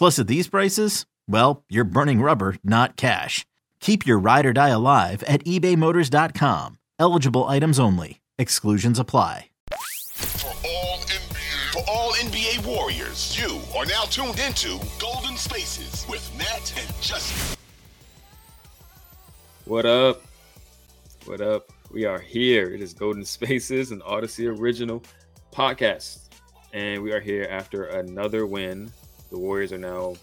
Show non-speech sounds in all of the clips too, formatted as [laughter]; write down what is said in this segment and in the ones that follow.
Plus, at these prices, well, you're burning rubber, not cash. Keep your ride or die alive at ebaymotors.com. Eligible items only. Exclusions apply. For all NBA, for all NBA warriors, you are now tuned into Golden Spaces with Nat and Justin. What up? What up? We are here. It is Golden Spaces, an Audacy original podcast. And we are here after another win. The Warriors are now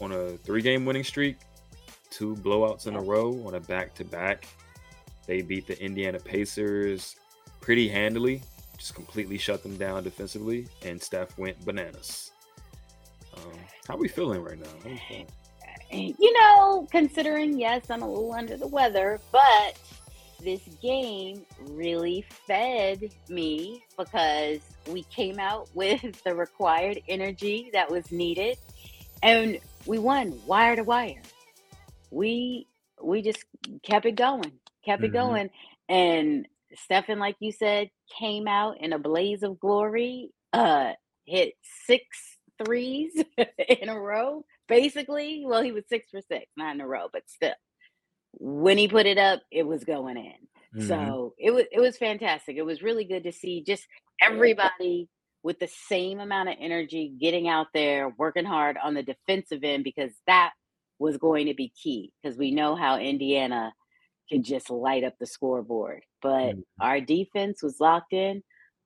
on a three game winning streak, two blowouts in a row on a back to back. They beat the Indiana Pacers pretty handily, just completely shut them down defensively, and Steph went bananas. Um, how are we feeling right now? You know, considering, yes, I'm a little under the weather, but this game really fed me because we came out [laughs] with the required energy that was needed and we won wire to wire. We we just kept it going, kept it Mhm. going. And Stefan, like you said, came out in a blaze of glory, uh, hit six threes [laughs] in a row, basically. Well, he was six for six, not in a row, but still. When he put it up, it was going in. Mhm. So it was it was fantastic. It was really good to see just everybody with the same amount of energy getting out there, working hard on the defensive end because that was going to be key because we know how Indiana can just light up the scoreboard. But Mhm. our defense was locked in,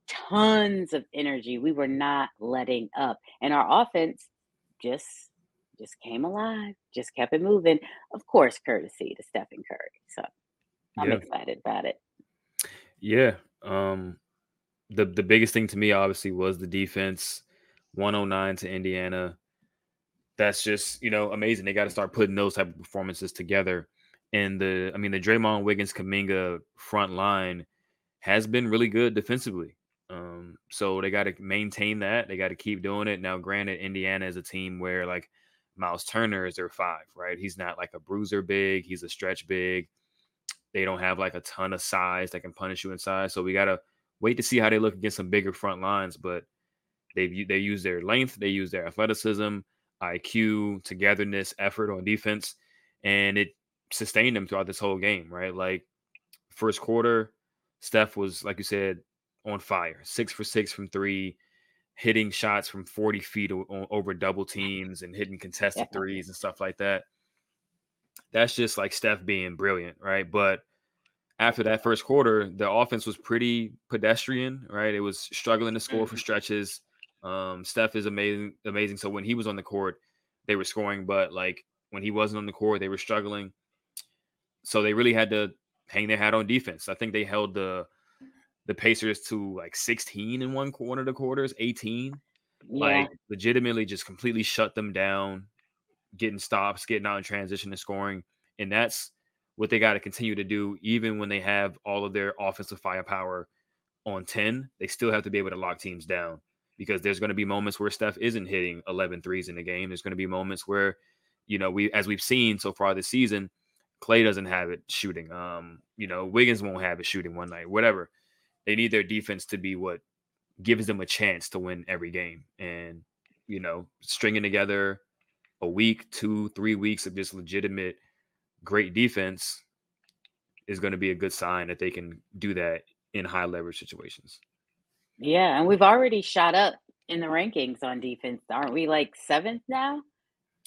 tons of energy. We were not letting up. And our offense just just came alive, just kept it moving. Of course, courtesy to Stephen Curry. So I'm Yeah. excited about it. Yeah. Um the the biggest thing to me obviously was the defense 109 to Indiana. That's just, you know, amazing. They got to start putting those type of performances together. And the I mean the Draymond Wiggins Kuminga front line has been really good defensively. Um so they got to maintain that. They got to keep doing it. Now granted Indiana is a team where like Myles Turner is their 5, right? He's not like a bruiser big, he's a stretch big. They don't have like a ton of size that can punish you inside. So we got to wait to see how they look against some bigger front lines, but they've they use their length, they use their athleticism, IQ, togetherness, effort on defense, and it sustained them throughout this whole game, right? Like first quarter, Steph was like you said on fire, six for six from three, hitting shots from 40 feet o- over double teams and hitting contested Yeah. threes and stuff like that. That's just like Steph being brilliant, right? But after that first quarter, the offense was pretty pedestrian, right? It was struggling to score for stretches. Um, Steph is amazing, amazing. So when he was on the court, they were scoring, but like when he wasn't on the court, they were struggling. So they really had to hang their hat on defense. I think they held the the Pacers to like 16 in one qu- one of the quarters, 18. Yeah. Like legitimately just completely shut them down, getting stops, getting out in transition and scoring. And that's what they got to continue to do, even when they have all of their offensive firepower on 10. They still have to be able to lock teams down because there's going to be moments where Steph isn't hitting 11 threes in the game. There's going to be moments where, you know, we as we've seen so far this season, Clay doesn't have it shooting. Um, you know, Wiggins won't have it shooting one night, whatever. they need their defense to be what gives them a chance to win every game. And you know, stringing together a week, two, three weeks of just legitimate great defense is going to be a good sign that they can do that in high leverage situations. Yeah, and we've already shot up in the rankings on defense, aren't we? Like seventh now,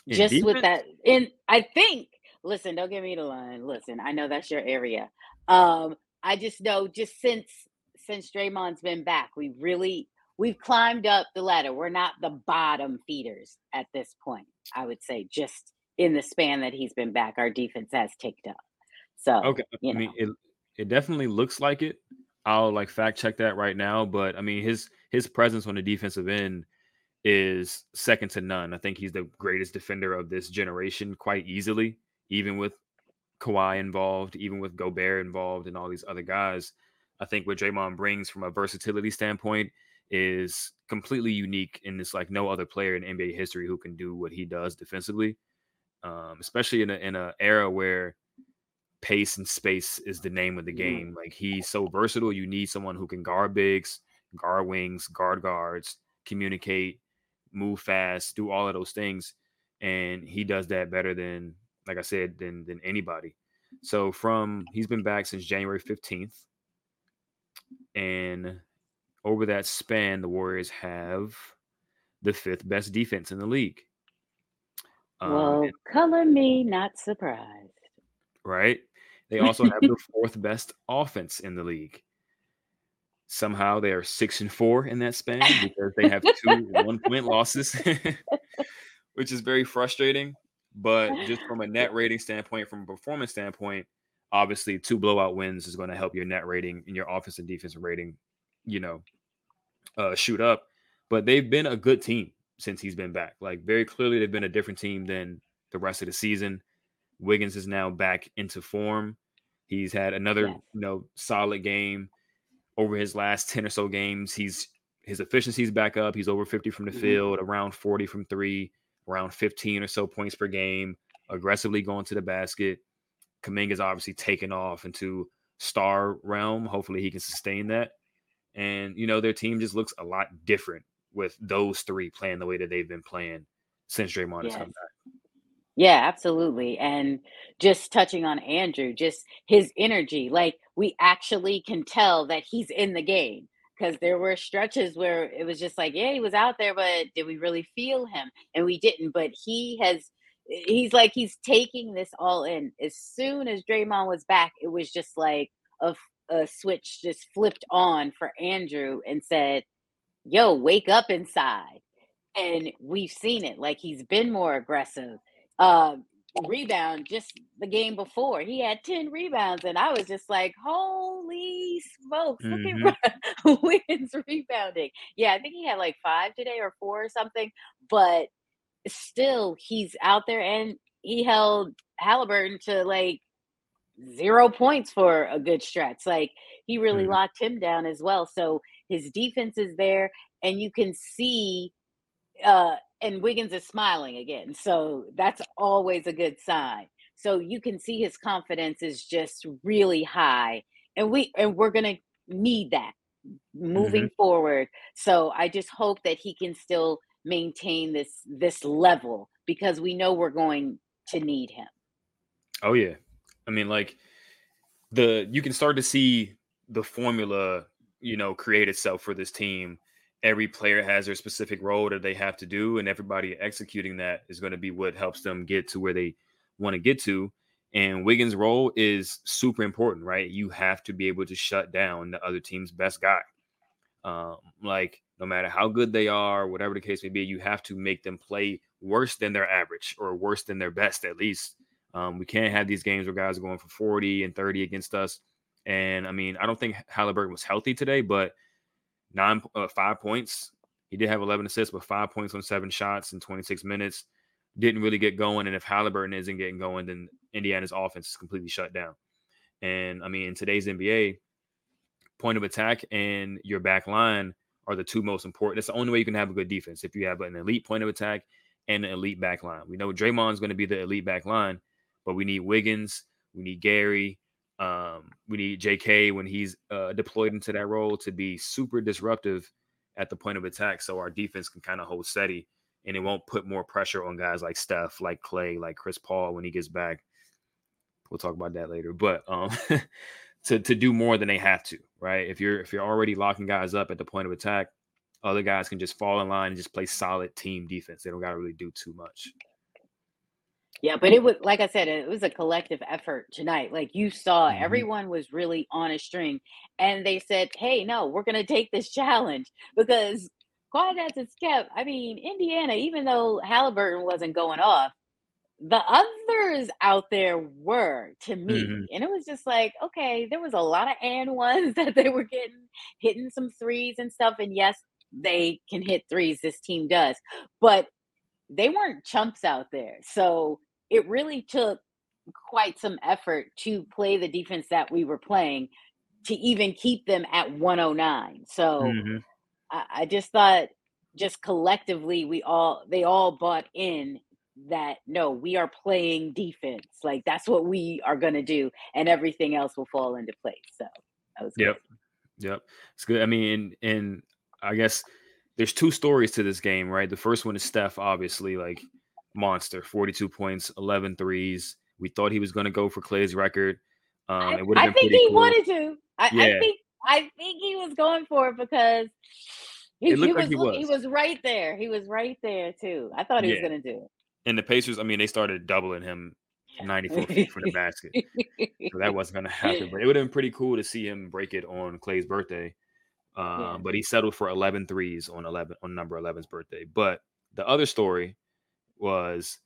In just with that. And I think. Listen, don't give me the line. Listen, I know that's your area. Um, I just know just since since Draymond's been back, we really we've climbed up the ladder. We're not the bottom feeders at this point. I would say just in the span that he's been back, our defense has ticked up. So Okay, I know. mean it. It definitely looks like it. I'll like fact check that right now, but I mean his his presence on the defensive end is second to none. I think he's the greatest defender of this generation quite easily, even with Kawhi involved, even with Gobert involved, and all these other guys. I think what Draymond brings from a versatility standpoint is completely unique, and it's like no other player in NBA history who can do what he does defensively, um, especially in a in a era where pace and space is the name of the Mhm. game. Like he's so versatile. You need someone who can guard bigs, guard wings, guard guards, communicate, move fast, do all of those things. And he does that better than, like I said, than than anybody. So from he's been back since January 15th. And over that span, the Warriors have the fifth best defense in the league. Um, well, color me not surprised. right? They also have the [laughs] fourth best offense in the league. Somehow they are six and four in that span because they have two one point losses, [laughs] which is very frustrating. But just from a net rating standpoint, from a performance standpoint, obviously two blowout wins is going to help your net rating and your offense and defensive rating, you know, uh, shoot up. But they've been a good team since he's been back. Like very clearly, they've been a different team than the rest of the season. Wiggins is now back into form. He's had another, Yes. you know, solid game over his last 10 or so games. He's his efficiency's back up. He's over 50 from the Mhm. field, around 40 from three, around 15 or so points per game, aggressively going to the basket. Kuminga's obviously taken off into star realm. Hopefully he can sustain that. And you know, their team just looks a lot different with those three playing the way that they've been playing since Draymond has come back. Yeah, absolutely. And just touching on Andrew, just his energy, like we actually can tell that he's in the game because there were stretches where it was just like, yeah, he was out there, but did we really feel him? And we didn't. But he has, he's like, he's taking this all in. As soon as Draymond was back, it was just like a, a switch just flipped on for Andrew and said, yo, wake up inside. And we've seen it. Like he's been more aggressive uh rebound just the game before he had 10 rebounds and i was just like holy smokes look at [laughs] Wiggins rebounding yeah i think he had like five today or four or something but still he's out there and he held Haliburton to like zero points for a good stretch like he really Mhm. locked him down as well so his defense is there and you can see uh and Wiggins is smiling again. So that's always a good sign. So you can see his confidence is just really high. And we and we're going to need that moving forward. So I just hope that he can still maintain this this level because we know we're going to need him. Oh yeah. I mean, like the you can start to see the formula, you know, create itself for this team. Every player has their specific role that they have to do, and everybody executing that is going to be what helps them get to where they want to get to. And Wiggins' role is super important, right? You have to be able to shut down the other team's best guy. Um, like no matter how good they are, whatever the case may be, you have to make them play worse than their average or worse than their best, at least. Um, we can't have these games where guys are going for 40 and 30 against us. And I mean, I don't think Haliburton was healthy today, but nine, uh, five points. He did have 11 assists, but five points on seven shots in 26 minutes. Didn't really get going. And if Haliburton isn't getting going, then Indiana's offense is completely shut down. And I mean, in today's NBA, point of attack and your back line are the two most important. It's the only way you can have a good defense if you have an elite point of attack and an elite back line. We know Draymond's going to be the elite back line, but we need Wiggins, we need Gary, Um, we need JK when he's uh, deployed into that role to be super disruptive at the point of attack, so our defense can kind of hold steady and it won't put more pressure on guys like Steph, like Clay, like Chris Paul when he gets back. We'll talk about that later, but um, [laughs] to to do more than they have to, right? If you're if you're already locking guys up at the point of attack, other guys can just fall in line and just play solid team defense. They don't got to really do too much. Yeah, but it was like I said, it was a collective effort tonight. Like you saw, Mhm. everyone was really on a string, and they said, "Hey, no, we're going to take this [laughs] challenge because quiet as it's kept. I mean, Indiana, even though Haliburton wasn't going off, the others out there were to me, Mhm. and it was just like, okay, there was a lot of and ones [laughs] that they were getting, hitting some threes and stuff, and yes, they can hit threes. This team does, but they weren't chumps out there. So it really took quite some effort to play the defense that we were playing to even keep them at 109. So Mhm. I, I just thought just collectively we all they all bought in that no, we are playing defense. Like that's what we are gonna do, and everything else will fall into place. So that was good. Yep. Yep. It's good. I mean, and, and I guess there's two stories to this game, right? The first one is Steph, obviously, like monster, 42 points, 11 threes. We thought he was going to go for Clay's record. Um, I, it would have I been think pretty he cool. wanted to. I, Yeah. I think I think he was going for it because [sighs] he, It he like was, he look- he was. was right there. He was right there too. I thought he was gonna do it. And the Pacers, I mean, they started doubling him 94 feet from the basket. So that wasn't going to happen. But it would have been pretty cool to see him break it on Clay's birthday. [laughs] Um, Yeah. But he settled for 11 threes on 11 on number 11's birthday. But the other story was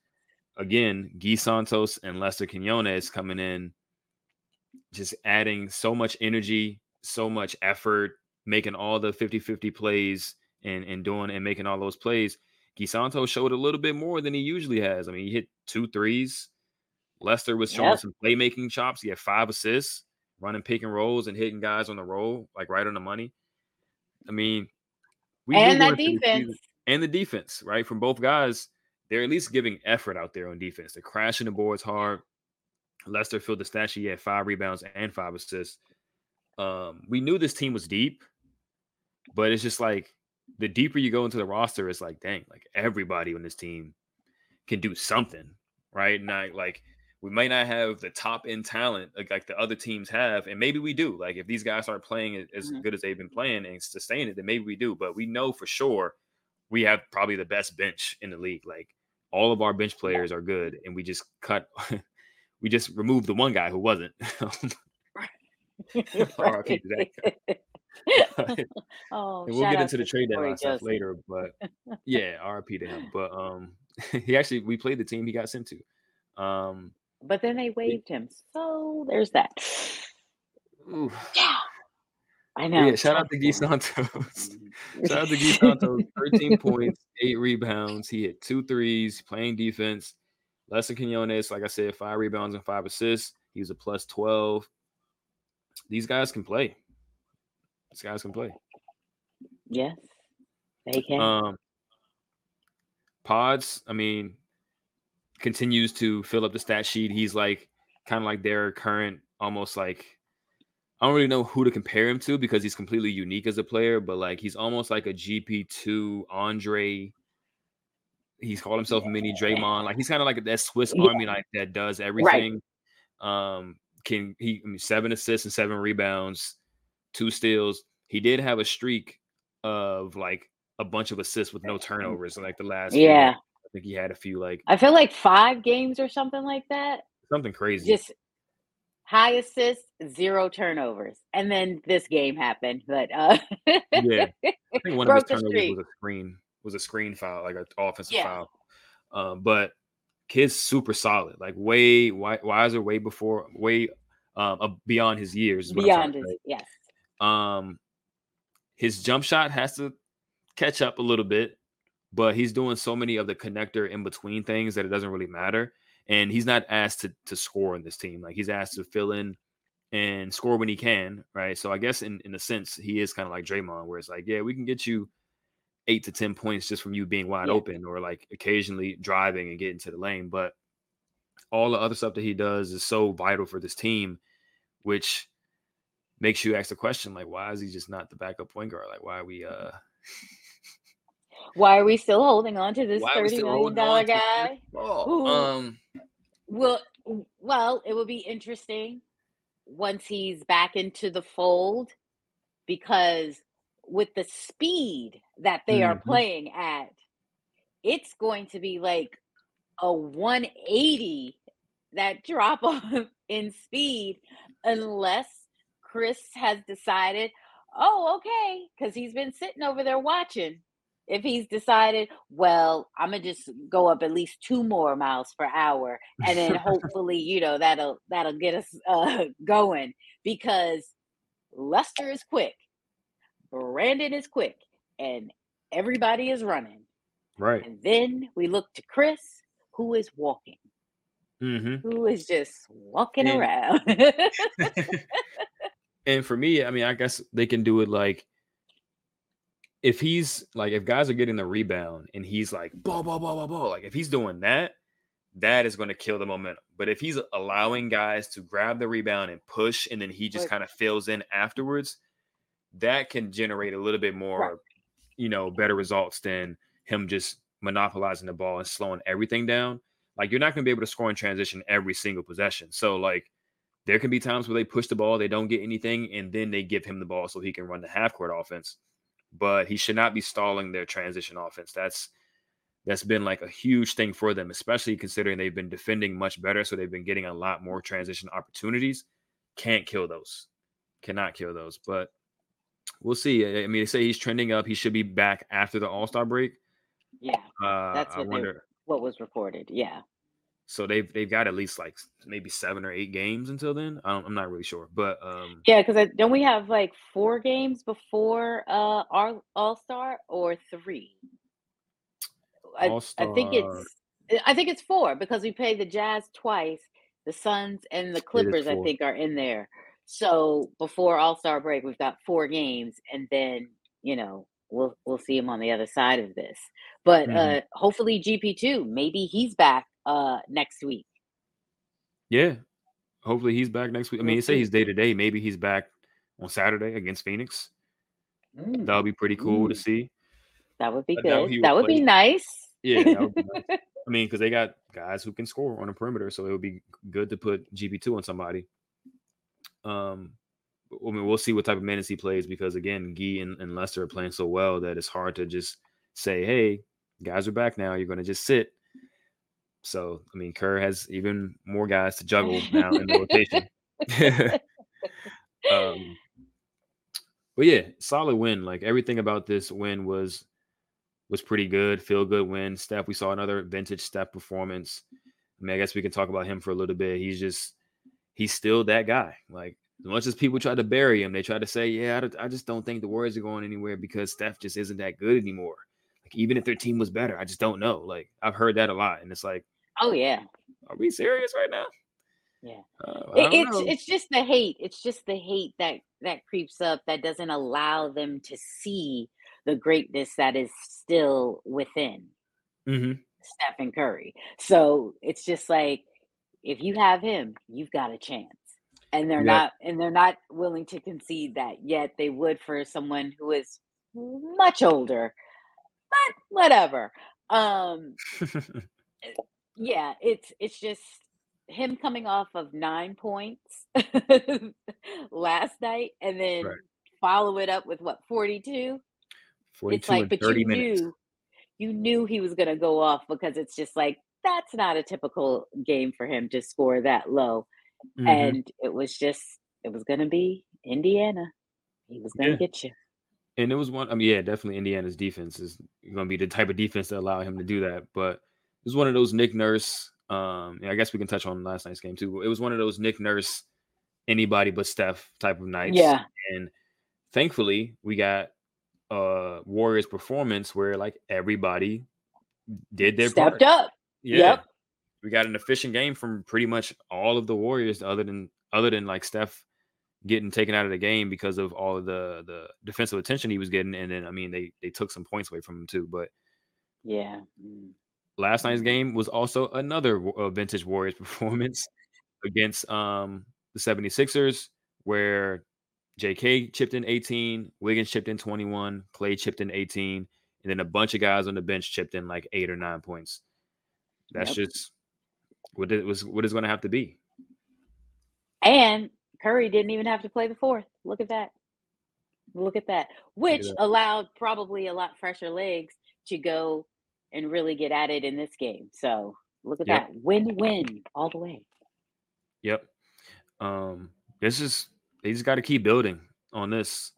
again Gui Santos and Lester Quinones coming in, just adding so much energy, so much effort, making all the 50-50 plays and and doing and making all those plays. Gui Santos showed a little bit more than he usually has. I mean, he hit two threes. Lester was showing Yep. some playmaking chops. He had five assists, running pick and rolls and hitting guys on the roll, like right on the money. I mean, we and that defense. and the defense, right? From both guys, they're at least giving effort out there on defense. They're crashing the boards hard. Lester filled the stat sheet. He had five rebounds and five assists. Um, we knew this team was deep, but it's just like the deeper you go into the roster, it's like, dang, like everybody on this team can do something, right? Not like we might not have the top end talent like, like the other teams have, and maybe we do. Like if these guys start playing as Mhm. good as they've been playing and sustain it, then maybe we do. But we know for sure we have probably the best bench in the league. Like all of our bench players are good, and we just cut. [laughs] we just removed the one guy who wasn't. [laughs] [laughs] That oh, and we'll get into the trade deadline stuff later. But yeah, RP to him. But um, he actually we played the team he got sent to. Um, But then they waived him, so there's that. ooh, Yeah, I know. yeah. Shout out to tough. [laughs] Santos. [laughs] shout out to Gui Santos. Thirteen points, eight rebounds. He hit two threes, playing defense. Lester Quinones, like I said, five rebounds and five assists. He was a plus twelve. These guys can play. These guys can play. Yes, they can. Um, Pods, I mean, continues to fill up the stat sheet. He's like kind of like their current, almost like I don't really know who to compare him to because he's completely unique as a player, but like he's almost like a GP2 Andre. He's called himself mini Draymond. Like he's kind of like that Swiss Yeah. Army knife that does everything. Um, can he I mean, seven assists and seven rebounds, two steals. He did have a streak of like a bunch of assists with no turnovers in like the last. Yeah. I think he had a few like I feel like five games or something like that. something crazy. Just high assists, zero turnovers, and then this game happened. But uh, Yeah. [laughs] I think one of his the turnovers was a screen, was a screen foul, like an offensive Yeah. foul. Um, but kid's super solid, like way wi- wiser, way before, way um uh, beyond his years. is what beyond his yes. Um, his jump shot has to catch up a little bit, but he's doing so many of the connector in between things that it doesn't really matter. And he's not asked to to score in this team. Like he's asked to fill in and score when he can, right? So I guess in in a sense he is kind of like Draymond, where it's like, yeah, we can get you eight to ten points just from you being wide Yeah. open or like occasionally driving and getting to the lane. But all the other stuff that he does is so vital for this team. which makes you ask the question like, why is he just not the backup point guard? Like, why are we uh Why are we still holding on to this why are thirty million dollar guy? Um, Well, well, it will be interesting once he's back into the fold because with the speed that they are Mhm. playing at, it's going to be like a 180 that drop [laughs] off in speed unless Chris has decided, oh, okay, because he's been sitting over there watching. If he's decided, well, I'm gonna just go up at least two more miles per hour, and then [laughs] hopefully, you know, that'll that'll get us [laughs] uh, going because Lester is quick, Brandin is quick, and everybody is running. right. And then we look to Chris, who is walking, hmm who is just walking And- around. [laughs] and for me, I mean, I guess they can do it like if he's like if guys are getting the rebound and he's like ball, ball, ball, ball, ball, like if he's doing that, that is going to kill the momentum. But if he's allowing guys to grab the rebound and push, and then he just Right. kind of fills in afterwards, that can generate a little bit more, you know, better results than him just monopolizing the ball and slowing everything down. Like you're not going to be able to score in transition every single possession. So like there can be times where they push the ball, they don't get anything, and then they give him the ball so he can run the half court offense. But he should not be stalling their transition offense. That's that's been like a huge thing for them, especially considering they've been defending much better. So they've been getting a lot more transition opportunities. Can't kill those. Cannot kill those. But we'll see. I mean, they say he's trending up. He should be back after the All Star break. yeah, Uh, That's what they- wonder. what was reported. Yeah. So they've they've got at least like maybe seven or eight games until then. I am not really sure, but um, Yeah, because don't we have like four games before uh our All Star or three? I, I think it's I think it's four because we play the Jazz twice, the Suns and the Clippers. I think are in there. So before All Star break, we've got four games, and then you know we'll we'll see him on the other side of this. But Mhm. uh hopefully GP two, maybe he's back uh next week. yeah, hopefully he's back next week. I mean, you say he's day to day. Maybe he's back on Saturday against Phoenix. Mm, That would be pretty cool to Mm. see. that would be I good. would That would be nice. Yeah, be nice. [laughs] I mean, because they got guys who can score on the perimeter, so it would be good to put GP two on somebody. Um, I mean, we'll see what type of minutes he plays because again, Gui and, and Lester are playing so well that it's hard to just say, "Hey, guys are back now. You're going to just sit." So, I mean, Kerr has even more guys to [laughs] juggle now in the rotation. [laughs] um, but yeah, solid win. Like everything about this win was was pretty good. Feel good win. Steph, we saw another vintage Steph performance. I mean, I guess we can talk about him for a little bit. He's just he's still that guy. Like as much as people try to bury him, they try to say, "Yeah, I, I just don't think the Warriors are going anywhere because Steph just isn't that good anymore." Like even if their team was better, I just don't know. Like I've heard that a lot, and it's like, Oh yeah. are we serious right now? Yeah. Uh, It, it's know. it's just the hate. It's just the hate that that creeps up that doesn't allow them to see the greatness that is still within Mhm. Stephen Curry. So it's just like if you have him, you've got a chance. And they're Yeah. not and they're not willing to concede that yet they would for someone who is much older. But whatever. Um [laughs] yeah, it's it's just him coming off of nine points [laughs] last night and then Right. follow it up with what 42 42 it's like and but 30 you minutes. knew you knew he was going to go off because it's just like that's not a typical game for him to score that low Mhm. and it was just it was going to be indiana he was going to Yeah. get you And it was one. I mean, yeah, definitely Indiana's defense is going to be the type of defense that allow him to do that. But was one of those Nick Nurse. Um, yeah, I guess we can touch on last night's game too. It was one of those Nick Nurse, anybody but Steph type of nights. yeah And thankfully, we got uh Warriors performance where like everybody did their stepped part. up Yeah. Yep. We got an efficient game from pretty much all of the Warriors, other than other than like Steph getting taken out of the game because of all of the the defensive attention he was getting. And then I mean they they took some points away from him too. But yeah Mm. Last night's game was also another uh, vintage Warriors [laughs] performance against um the 76ers. where JK chipped in 18, Wiggins chipped in 21, Clay chipped in 18, and then a bunch of guys on the bench chipped in like eight or nine points. That's yep. just what it was what is going to have to be. And Curry didn't even have to play the fourth. Look at that. Look at that. Which that. allowed probably a lot fresher legs to go and really get at it in this game. So look at yep. that. Win-win all the way. Yep. Um, this is they just got to keep building on this.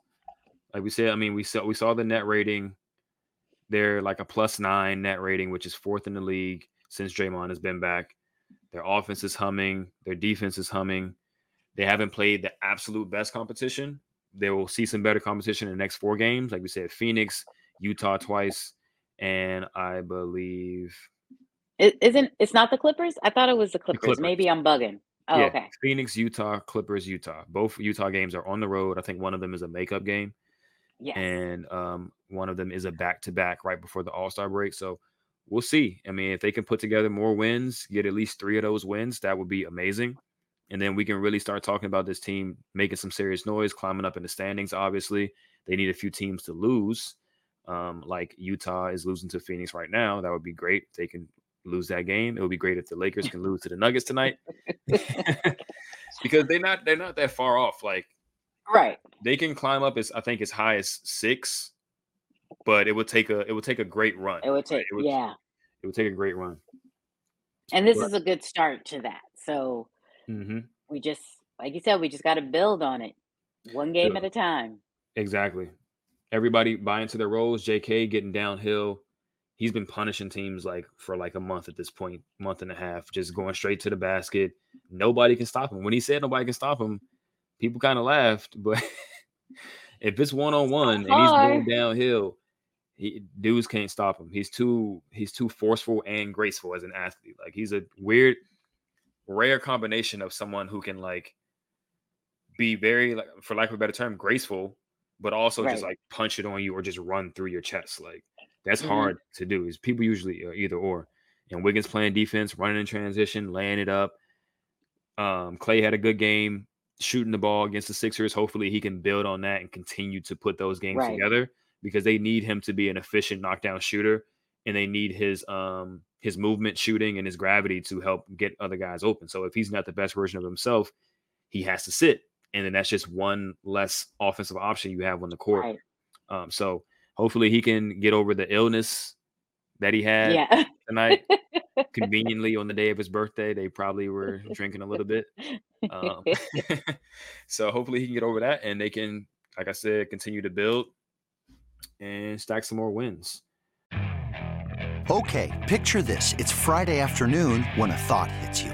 Like we said, I mean, we saw we saw the net rating. They're like a plus nine net rating, which is fourth in the league since Draymond has been back. Their offense is humming. Their defense is humming. They haven't played the absolute best competition. They will see some better competition in the next four games. Like we said, Phoenix, Utah twice, and I believe it isn't. It's not the Clippers. I thought it was the Clippers. The Clippers. Maybe I'm bugging. Oh, yeah, okay. Phoenix, Utah, Clippers, Utah. Both Utah games are on the road. I think one of them is a makeup game. Yeah. And um, one of them is a back to back right before the All Star break. So we'll see. I mean, if they can put together more wins, get at least three of those wins, that would be amazing. And then we can really start talking about this team making some serious noise, climbing up in the standings. Obviously, they need a few teams to lose. Um, like Utah is losing to Phoenix right now. That would be great. If they can lose that game. It would be great if the Lakers can lose to the Nuggets tonight. [laughs] [laughs] because they're not they're not that far off. Like right. They can climb up as I think as high as six, but it would take a it would take a great run. It would take it would, yeah. It would take a great run. And this but, is a good start to that. So mm-hmm. we just like you said, we just got to build on it. One game yeah. at a time. Exactly. Everybody buying into their roles. JK getting downhill he's been punishing teams like for like a month at this point, month and a half, just going straight to the basket. Nobody can stop him. When he said nobody can stop him, people kind of laughed. But [laughs] if it's one on one and he's going downhill, he, dudes can't stop him. He's too he's too forceful and graceful as an athlete. Like he's a weird, rare combination of someone who can like be very like for lack of a better term, graceful, but also right. just like punch it on you or just run through your chest. Like that's mm-hmm. hard to do. Is people usually are either or. And Wiggins playing defense, running in transition, laying it up. Um, Clay had a good game shooting the ball against the Sixers. Hopefully, he can build on that and continue to put those games right. together because they need him to be an efficient knockdown shooter, and they need his um his movement shooting and his gravity to help get other guys open. So if he's not the best version of himself, he has to sit, and then that's just one less offensive option you have on the court. Right. Um, so hopefully he can get over the illness that he had yeah. tonight. [laughs] Conveniently on the day of his birthday, they probably were [laughs] drinking a little bit. Um, [laughs] so hopefully he can get over that, and they can, like I said, continue to build and stack some more wins. Okay, picture this: it's Friday afternoon when a thought hits you.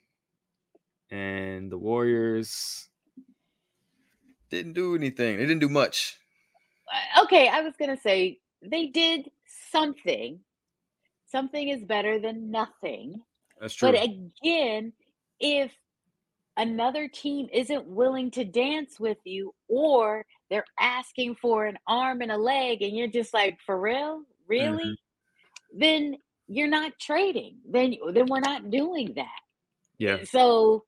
And the Warriors didn't do anything. They didn't do much. Uh, okay, I was going to say they did something. Something is better than nothing. That's true. But again, if another team isn't willing to dance with you or they're asking for an arm and a leg and you're just like for real really mm-hmm. then you're not trading then then we're not doing that yeah so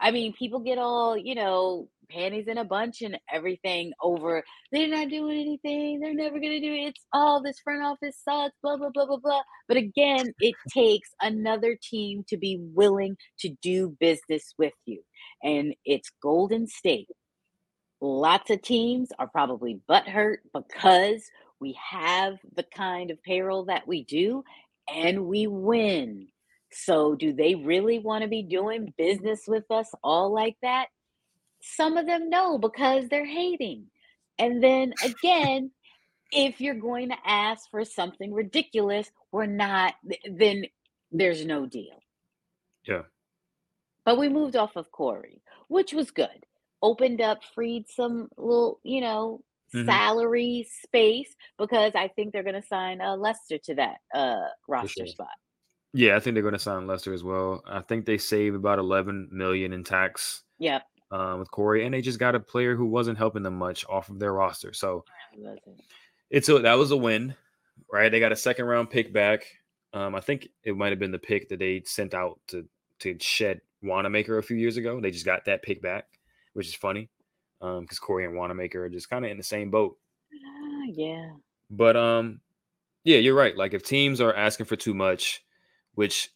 i mean people get all you know panties in a bunch and everything over they're not doing anything. They're never to do it. It's all this front office sucks blah blah blah blah blah. But again it takes another team to be willing to do business with you. And it's golden state. Lots of teams are probably butthurt because we have the kind of payroll that we do and we win so do they really want to be doing business with us all like that some of them no because they're hating. And then again, if you're going to ask for something ridiculous, we're not, then there's no deal. Yeah. But we moved off of Cory, which was good. opened up, freed some little, you know, Mhm. salary space because I think they're going to sign uh, Lester to that uh, roster sure. spot. Yeah, I think they're going to sign Lester as well. I think they save about 11 million in tax Yeah. uh, with Cory, and they just got a player who wasn't helping them much off of their roster. So it's a, that was a win, right? They got a second round pick back. Um, I think it might have been the pick that they sent out to to shed Wanamaker a few years ago. They just got that pick back, which is funny because Cory and Wanamaker are just kind of in the same boat. Ah, yeah. But um, yeah, you're right. Like if teams are asking for too much, which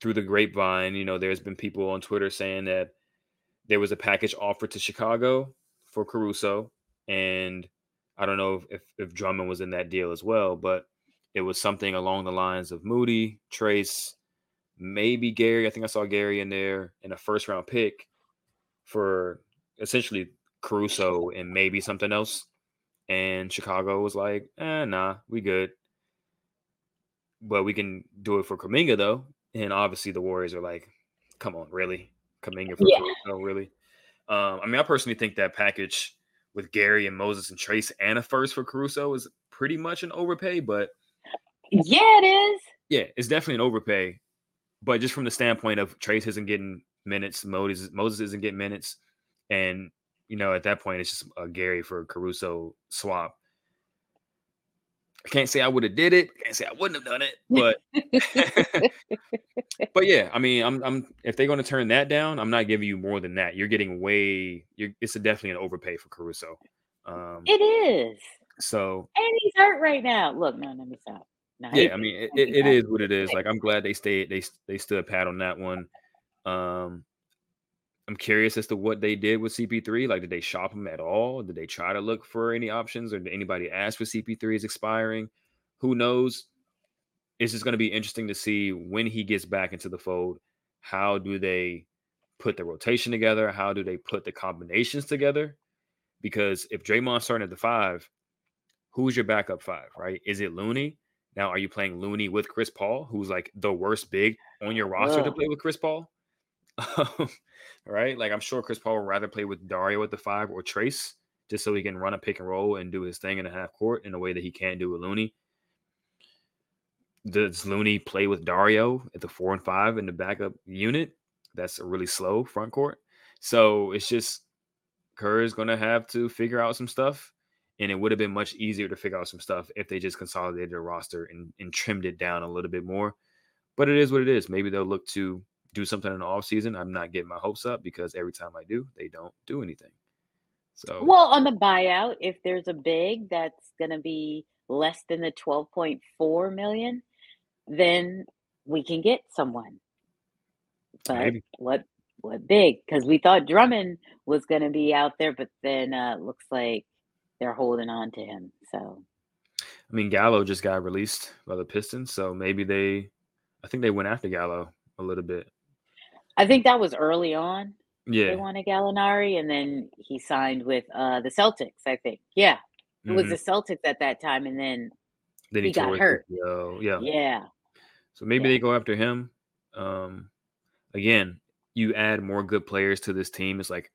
through the grapevine, you know, there's been people on Twitter saying that there was a package offered to Chicago for Caruso, and I don't know if if Drummond was in that deal as well, but it was something along the lines of Moody, Trayce, maybe Gary. I think I saw Gary in there in a first round pick for essentially Caruso and maybe something else. And Chicago was like, eh, nah, we good. But we can do it for Kuminga though. And obviously the Warriors are like, come on, really? Kuminga for Yeah. Caruso, really? Um, I mean, I personally think that package with Gary and Moses and Trayce and a first for Caruso is pretty much an overpay, but Yeah, it is. yeah, it's definitely an overpay. But just from the standpoint of Trayce isn't getting minutes, Moses Moses isn't getting minutes, and you know at that point it's just a Gary for Caruso swap. I can't say I would have did it. Can't say I wouldn't have done it, but [laughs] but yeah, I mean, I'm I'm if they're going to turn that down, I'm not giving you more than that. You're getting way. You're it's a definitely an overpay for Caruso. Um, It is. so And he's hurt right now. Look, no, let me stop. No, yeah, I mean, it, it, it is what it is. Like, I'm glad they stayed. They they stood pat on that one. Um, I'm curious as to what they did with CP3. Like, did they shop him at all? Did they try to look for any options, or did anybody ask for CP3 is expiring? Who knows? It's just going to be interesting to see when he gets back into the fold. How do they put the rotation together? How do they put the combinations together? Because if Draymond's starting at the five, who's your backup five, right? Is it Looney? Now, are you playing Looney with Chris Paul, who's like the worst big on your roster to play with Chris Paul? [laughs] Right? Like, I'm sure Chris Paul would rather play with Dario at the five or Trayce just so he can run a pick and roll and do his thing in the half court in a way that he can't do with Looney. Does Looney play with Dario at the four and five in the backup unit? That's a really slow front court. So it's just Kerr is going to have to figure out some stuff. And it would have been much easier to figure out some stuff if they just consolidated their roster and, and trimmed it down a little bit more. But it is what it is. Maybe they'll look to do something in the offseason. I'm not getting my hopes up because every time I do, they don't do anything. So Well, on the buyout, if there's a big that's going to be less than the 12.4 million, then we can get someone. But Maybe. what what big? Because we thought Drummond was going to be out there, but then uh, looks like they're holding on to him. So I mean, Gallo just got released by the Pistons, so maybe they, I think they went after Gallo a little bit. I think that was early on. Yeah, They wanted Gallinari, and then he signed with uh, the Celtics. I think, yeah, it was mhm. the Celtics at that time, and then Then he got hurt. Yeah, yeah, So maybe Yeah. they go after him. Um, again, you add more good players to this team. It's like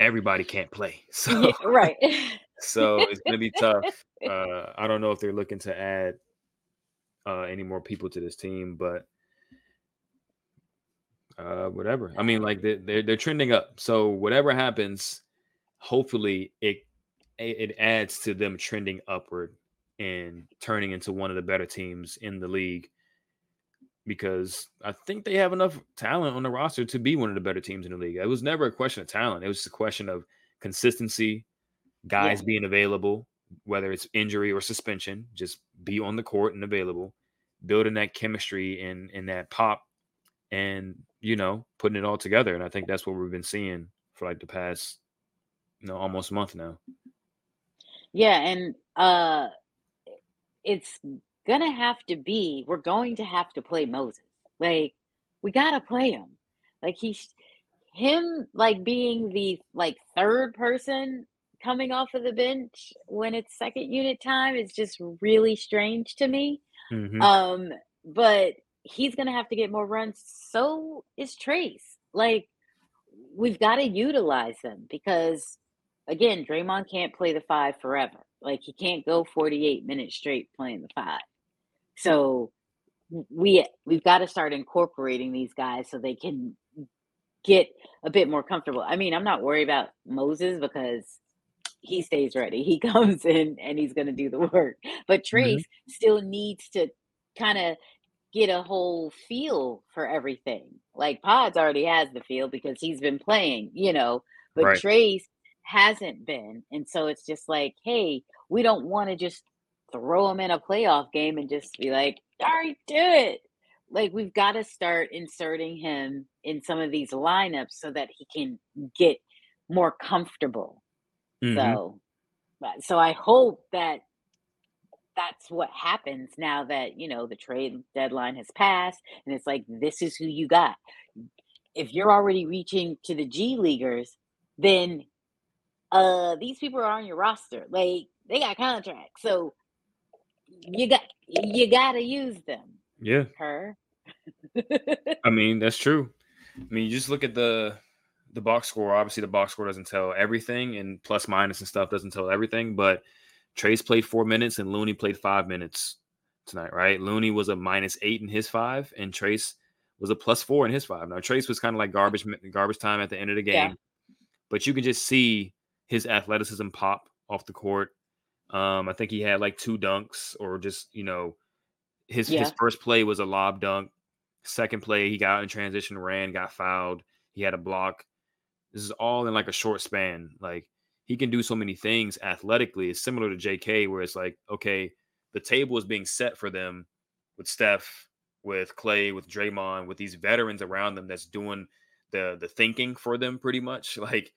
everybody can't play, [laughs] so yeah right. [laughs] so it's gonna be tough. [laughs] Uh, I don't know if they're looking to add uh, any more people to this team, but uh, whatever. I mean, like they- they're they're trending up. So whatever happens, hopefully it it adds to them trending upward and turning into one of the better teams in the league. Because I think they have enough talent on the roster to be one of the better teams in the league. It was never a question of talent. It was just a question of consistency, guys being available, whether it's injury or suspension, just be on the court and available, building that chemistry and and that pop, and you know putting it all together. And I think that's what we've been seeing for like the past, you know, almost month now. Yeah, and uh it's gonna have to be we're going to have to play Moses. Like we gotta play him. Like he's him like being the like third person coming off of the bench when it's second unit time is just really strange to me. Mhm. Um, but he's gonna have to get more runs. So is Trayce. Like we've got to utilize them because again, Draymond can't play the five forever. Like he can't go 48 minutes straight playing the five. So we we've got to start incorporating these guys so they can get a bit more comfortable. I mean, I'm not worried about Moses because he stays ready. He [laughs] comes in and he's going to do the work. But Mm-hmm. Trayce still needs to kind of get a whole feel for everything. Like Pods already has the feel because he's been playing, you know, but Right. Trayce hasn't been. And so it's just like, hey, we don't want to just throw him in a playoff game and just be like, all right, do it. Like we've got to start inserting him in some of these lineups so that he can get more comfortable. Mhm. So, but- so I hope that that's what happens now that you know the trade deadline has passed, and it's like this is who you got. If you're already reaching to the G leaguers, then uh these people are on your roster. Like they got contracts, so you got you got to use them. Yeah. Her. I [laughs] mean, that's true. I mean, you just look at the the box score. Obviously, the box score doesn't tell everything, and plus minus and stuff doesn't tell everything. But Trayce played four minutes, and Looney played five minutes tonight. Right? Looney was a minus eight in his five, and Trayce was a plus four in his five. Now Trayce was kind of like garbage garbage time at the end of the game, Yeah. but you can just see his athleticism pop off the court. Um, I think he had like two dunks, or just you know, his Yeah. his first play was a lob dunk. Second play, he got in transition, ran, got fouled. He had a block. This is all in like a short span. Like he can do so many things athletically. It's similar to JK, where it's like, okay, the table is being set for them with Steph, with Clay, with Draymond, with these veterans around them that's doing the the thinking for them pretty much. [laughs] Like,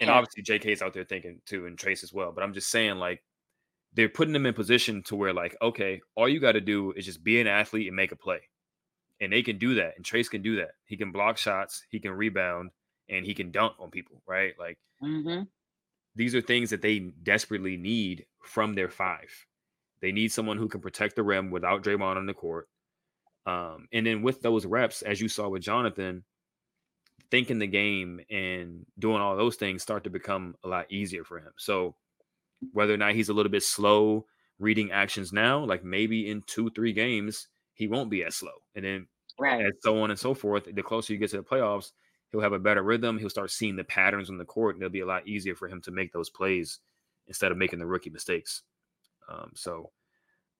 and Yeah. obviously JK's out there thinking too, and Trayce as well. But I'm just saying, like, they're putting them in position to where, like, okay, all you got to do is just be an athlete and make a play. And they can do that. And Trayce can do that. He can block shots, he can rebound, and he can dunk on people, right? Like, hmm these are things that they desperately need from their five. They need someone who can protect the rim without Draymond on the court. Um, and then with those reps, as you saw with Jonathan, thinking the game and doing all those things start to become a lot easier for him. So whether or not he's a little bit slow reading actions now, like maybe in two, three games, he won't be as slow. And then Right. and so on and so forth. The closer you get to the playoffs, he'll have a better rhythm. He'll start seeing the patterns on the court, and it'll be a lot easier for him to make those plays instead of making the rookie mistakes. Um, so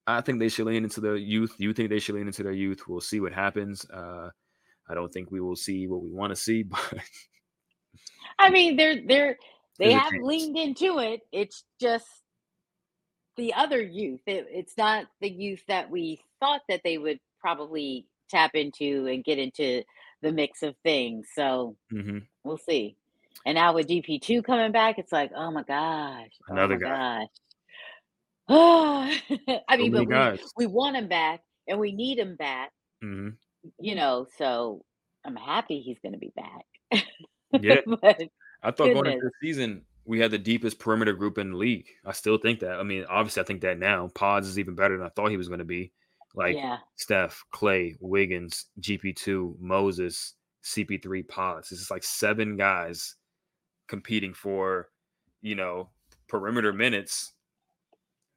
I think they should lean into their youth. You think they should lean into their youth? We'll see what happens. Uh, I don't think we will see what we want to see, [laughs] but I mean, they're they're they There's have leaned into it. It's just the other youth. It, it's not the youth that we thought that they would probably tap into and get into the mix of things. So Mhm. we'll see. And now with GP two coming back, it's like, oh my gosh, oh Another my guy. gosh. [sighs] I mean, many but we, we want him back and we need him back. Mhm. You know, so I'm happy he's going to be back. Yeah. [laughs] but I thought going into the season we had the deepest perimeter group in the league. I still think that. I mean, obviously, I think that now. Pods is even better than I thought he was going to be. Like yeah. Steph, Clay, Wiggins, GP2, Moses, CP3, Pods. It's like seven guys competing for, you know, perimeter minutes.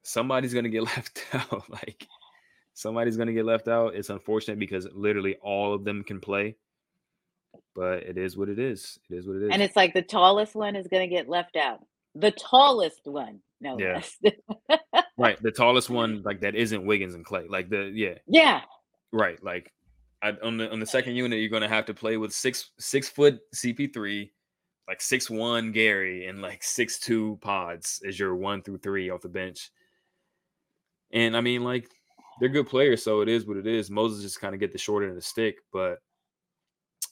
Somebody's going to get [laughs] left out. like somebody's going to get left out. It's unfortunate because literally all of them can play. But it is what it is. It is what it is. And it's like the tallest one is going to get left out. The tallest one, no Yeah. less. [laughs] right. The tallest one, like that isn't Wiggins and Clay. Like the yeah, yeah, Right. Like I, on the on the second unit, you're gonna have to play with six six foot CP3, like six one Gary, and like six two pods as your one through three off the bench. And I mean, like they're good players, so it is what it is. Moses just kind of get the short end of the stick, but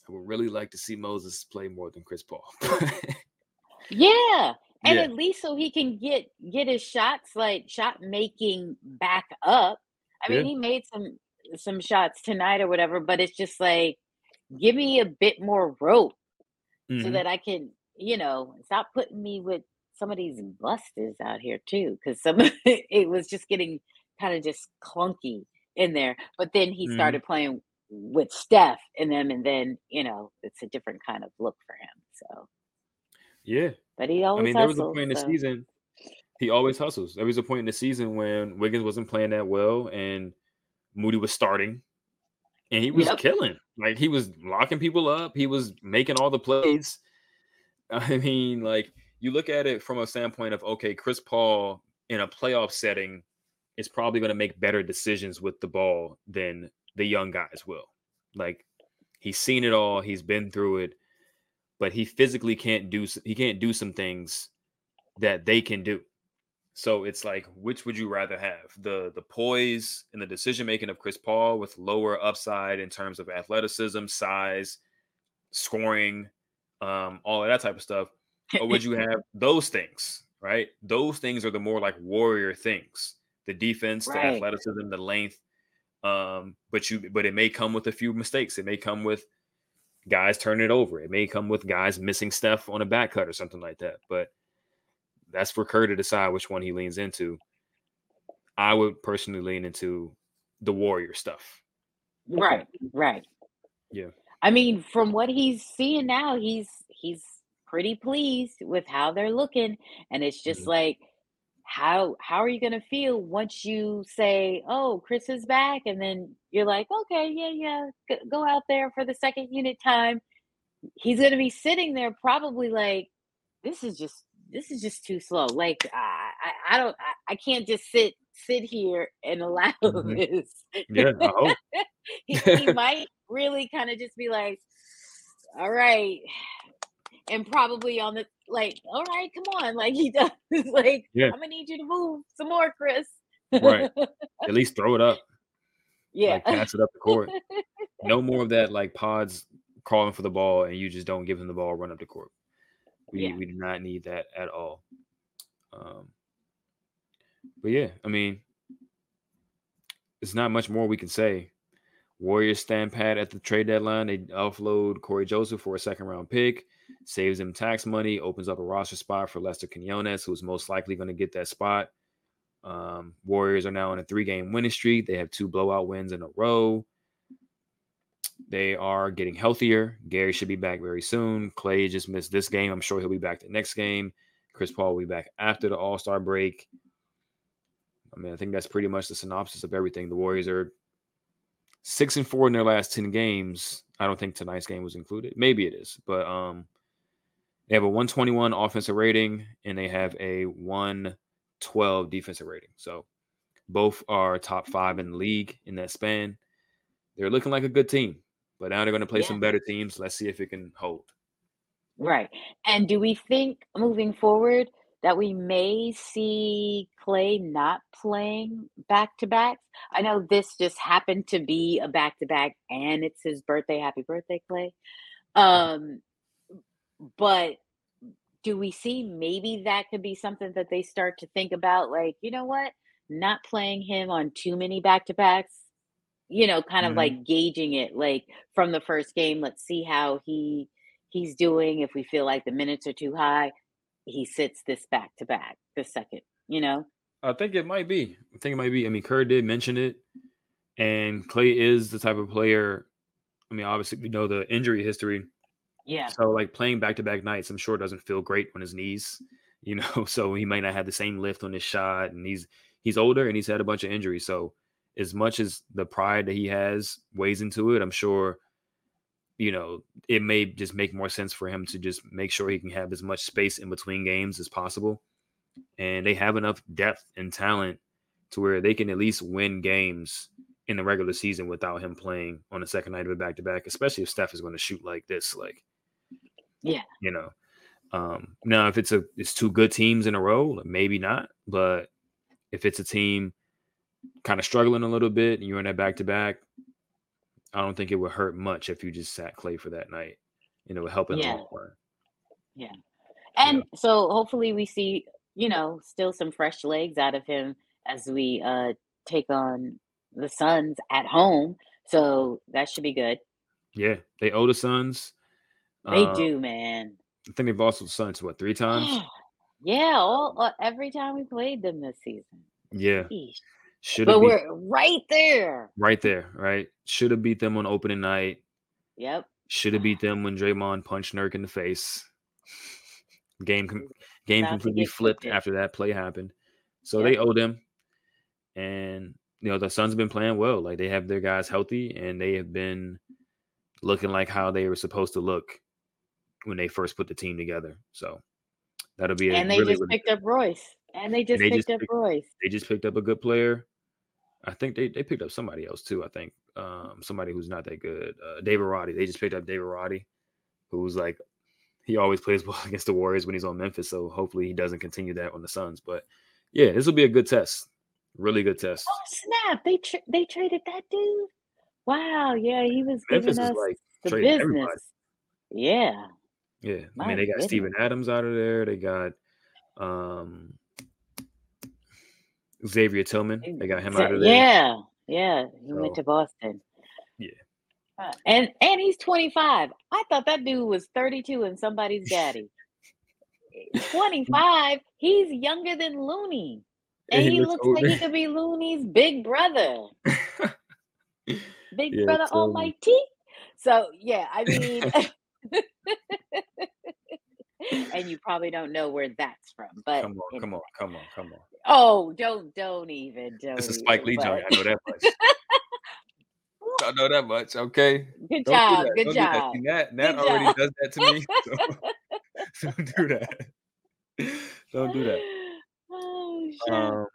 I would really like to see Moses play more than Chris Paul. [laughs] yeah, and Yeah. at least so he can get get his shots like shot making back up. I mean, Yeah. he made some some shots tonight or whatever, but it's just like give me a bit more rope so Mhm. that I can, you know, stop putting me with some of these busters out here too, because some [laughs] it was just getting kind of just clunky in there. But then he Mhm. started playing with Steph in them, and then you know it's a different kind of look for him. So Yeah. but he always I mean, there was a hustles. point in the season. He always hustles. There was a point in the season when Wiggins wasn't playing that well, and Moody was starting, and he was Yep. killing. Like he was locking people up. He was making all the plays. [laughs] I mean, like you look at it from a standpoint of okay, Chris Paul in a playoff setting is probably going to make better decisions with the ball than the young guys will. Like he's seen it all. He's been through it but he physically can't do he can't do some things that they can do. So it's like, which would you rather have? The the poise and the decision making of Chris Paul with lower upside in terms of athleticism, size, scoring, um, all of that type of stuff, or would you have those things? Right, those things are the more like warrior things: the defense, the athleticism, the length. Um, but you, but it may come with a few mistakes. It may come with guys turning it over. It may come with guys missing stuff on a back cut or something like that. But that's for Kerr to decide which one he leans into. I would personally lean into the warrior stuff. Right, right. Yeah. I mean, from what he's seeing now, he's he's pretty pleased with how they're looking. And it's just Mhm. like, how how are you gonna feel once you say, Oh, Chris is back, and then you're like, Okay, yeah, yeah, go, out there for the second unit time. He's gonna be sitting there probably like, This is just this is just too slow. Like I I, I don't I, I can't just sit sit here and allow [laughs] Mhm. this. Yeah, [laughs] he, he might really kind of just be like, all right. And probably on the like, all right, come on. Like he [laughs] does like, Yeah. I'm gonna need you to move some more, Chris. Right. At [laughs] least throw it up. yeah. Like pass it up the court. [laughs] No more of that like pods crawling for the ball and you just don't give them the ball, run up the court. We Yeah. we do not need that at all. Um but yeah, I mean it's not much more we can say. Warriors stand pat at the trade deadline. They offload Cory Joseph for a second round pick, saves them tax money, opens up a roster spot for Lester Quinones, who's most likely going to get that spot. Um, Warriors are now on a three game winning streak. They have two blowout wins in a row. They are getting healthier. Gary should be back very soon. Clay just missed this game. I'm sure he'll be back the next game. Chris Paul will be back after the All Star break. I mean, I think that's pretty much the synopsis of everything. The Warriors are six and four in their last 10 games. I don't think tonight's game was included. Maybe it is, but um they have a 121 offensive rating and they have a 112 defensive rating. So both are top five in the league in that span. They're looking like a good team, but now they're going to play some better teams. Let's see if it can hold. Right. And do we think moving forward that we may see Clay not playing back to backs? I know this just happened to be a back to back and it's his birthday. Happy birthday, Clay. Um, but do we see maybe that could be something that they start to think about? Like, you know what? Not playing him on too many back to backs, you know, kind of Mhm. like gauging it like from the first game. Let's see how he he's doing. If we feel like the minutes are too high, he sits this back to back, the second, you know? I think it might be. I think it might be. I mean, Kerr did mention it, and Clay is the type of player. I mean, obviously we know the injury history. Yeah. So like playing back to back nights, I'm sure doesn't feel great on his knees, [laughs] you know. So he might not have the same lift on his shot, and he's he's older and he's had a bunch of injuries. So as much as the pride that he has weighs into it, I'm sure, you know, it may just make more sense for him to just make sure he can have as much space in between games as possible. And they have enough depth and talent to where they can at least win games in the regular season without him playing on the second night of a back to back, especially if Steph is going to shoot like this. Like, Yeah. you know. Um, now, if it's a it's two good teams in a row, maybe not. But if it's a team kind of struggling a little bit and you're in that back to back, I don't think it would hurt much if you just sat Clay for that night. You know, it would help Yeah. the long run. Yeah. And so hopefully we see, you know, still some fresh legs out of him as we uh take on the Suns at home. So that should be good. Yeah, they owe the Suns. They Uh, do, man. I think they've lost to the Suns what three times. [gasps] yeah, all uh, every time we played them this season. Yeah, should have But we're right there. right there. Right, should have beat them on opening night. Yep. Should have beat them when Draymond punched Nurk in the face. [laughs] Game com- game completely flipped after that play happened. So Yep. they owe them. And you know, the Suns have been playing well. Like they have their guys healthy and they have been looking like how they were supposed to look when they first put the team together. So that'll be a And they really, just really picked up Royce. And they just they picked just up picked- Royce. they just picked up a good player. I think they, they picked up somebody else too. I think um, somebody who's not that good. Uh, David Roddy. They just picked up David Roddy, who's like he always [laughs] plays well against the Warriors when he's on Memphis. So hopefully he doesn't continue that on the Suns. But yeah, this will be a good test. Really good test. Oh snap! They tra- they traded that dude. Wow. Yeah, he was Memphis giving is us like the business. everybody. Yeah. Yeah, I mean they got goodness. Steven Adams out of there. They got um Xavier Tillman. They got him out of there. Yeah. Yeah. He went to Boston. yeah. Uh, and and he's 25. I thought that dude was 32 and somebody's daddy. [laughs] 25. He's younger than Looney. And And he he looks looks like he could be Looney's big brother. [laughs] Big Yeah, brother totally. almighty. So yeah, I mean [laughs] and you probably don't know where that's from, but Come on, come on, come on, come on. Oh, don't don't even don't This is Spike Lee joint. I know that much. I know that much. Okay. Good Don't job, good Don't do that. job. Nat, Nat Good already job. does that to me. So [laughs] don't do that. [laughs] Don't do that. [laughs] Oh shit. Um,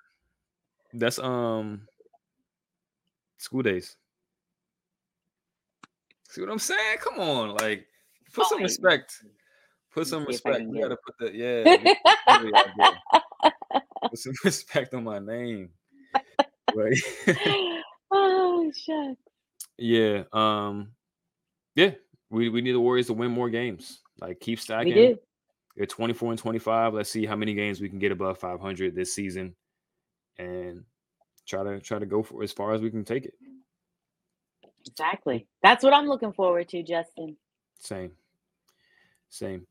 that's um School Daze. See what I'm saying? Come on, like put some Fine. respect. Put some me see if I respect. We gotta put the yeah. we- [laughs] really gotta get- Put some [laughs] respect on my name. But [laughs] oh shit. yeah, um, yeah, we we need the Warriors to win more games. Like keep stacking. We do. They're 24 and 25. Let's see how many games we can get above 500 this season, and try to try to go for as far as we can take it. Exactly. That's what I'm looking forward to, Justin. Same, same.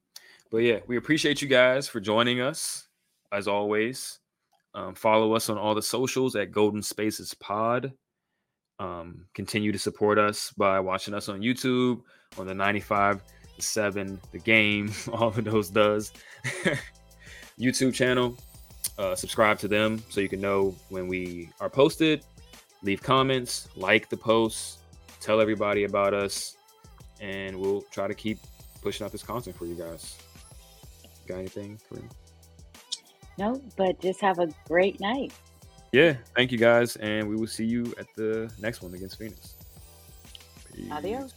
But yeah, we appreciate you guys for joining us as always. Um, follow us on all the socials at Golden Spaces Pod. Um, continue to support us by watching us on YouTube on the 95 7 the game [laughs] all of those does [laughs] youtube channel uh, subscribe to them so you can know when we are posted leave comments like the posts tell everybody about us and we'll try to keep pushing out this content for you guys got anything Kareem? No, but just have a great night. yeah thank you guys and we will see you at the next one against phoenix Peace. Adios.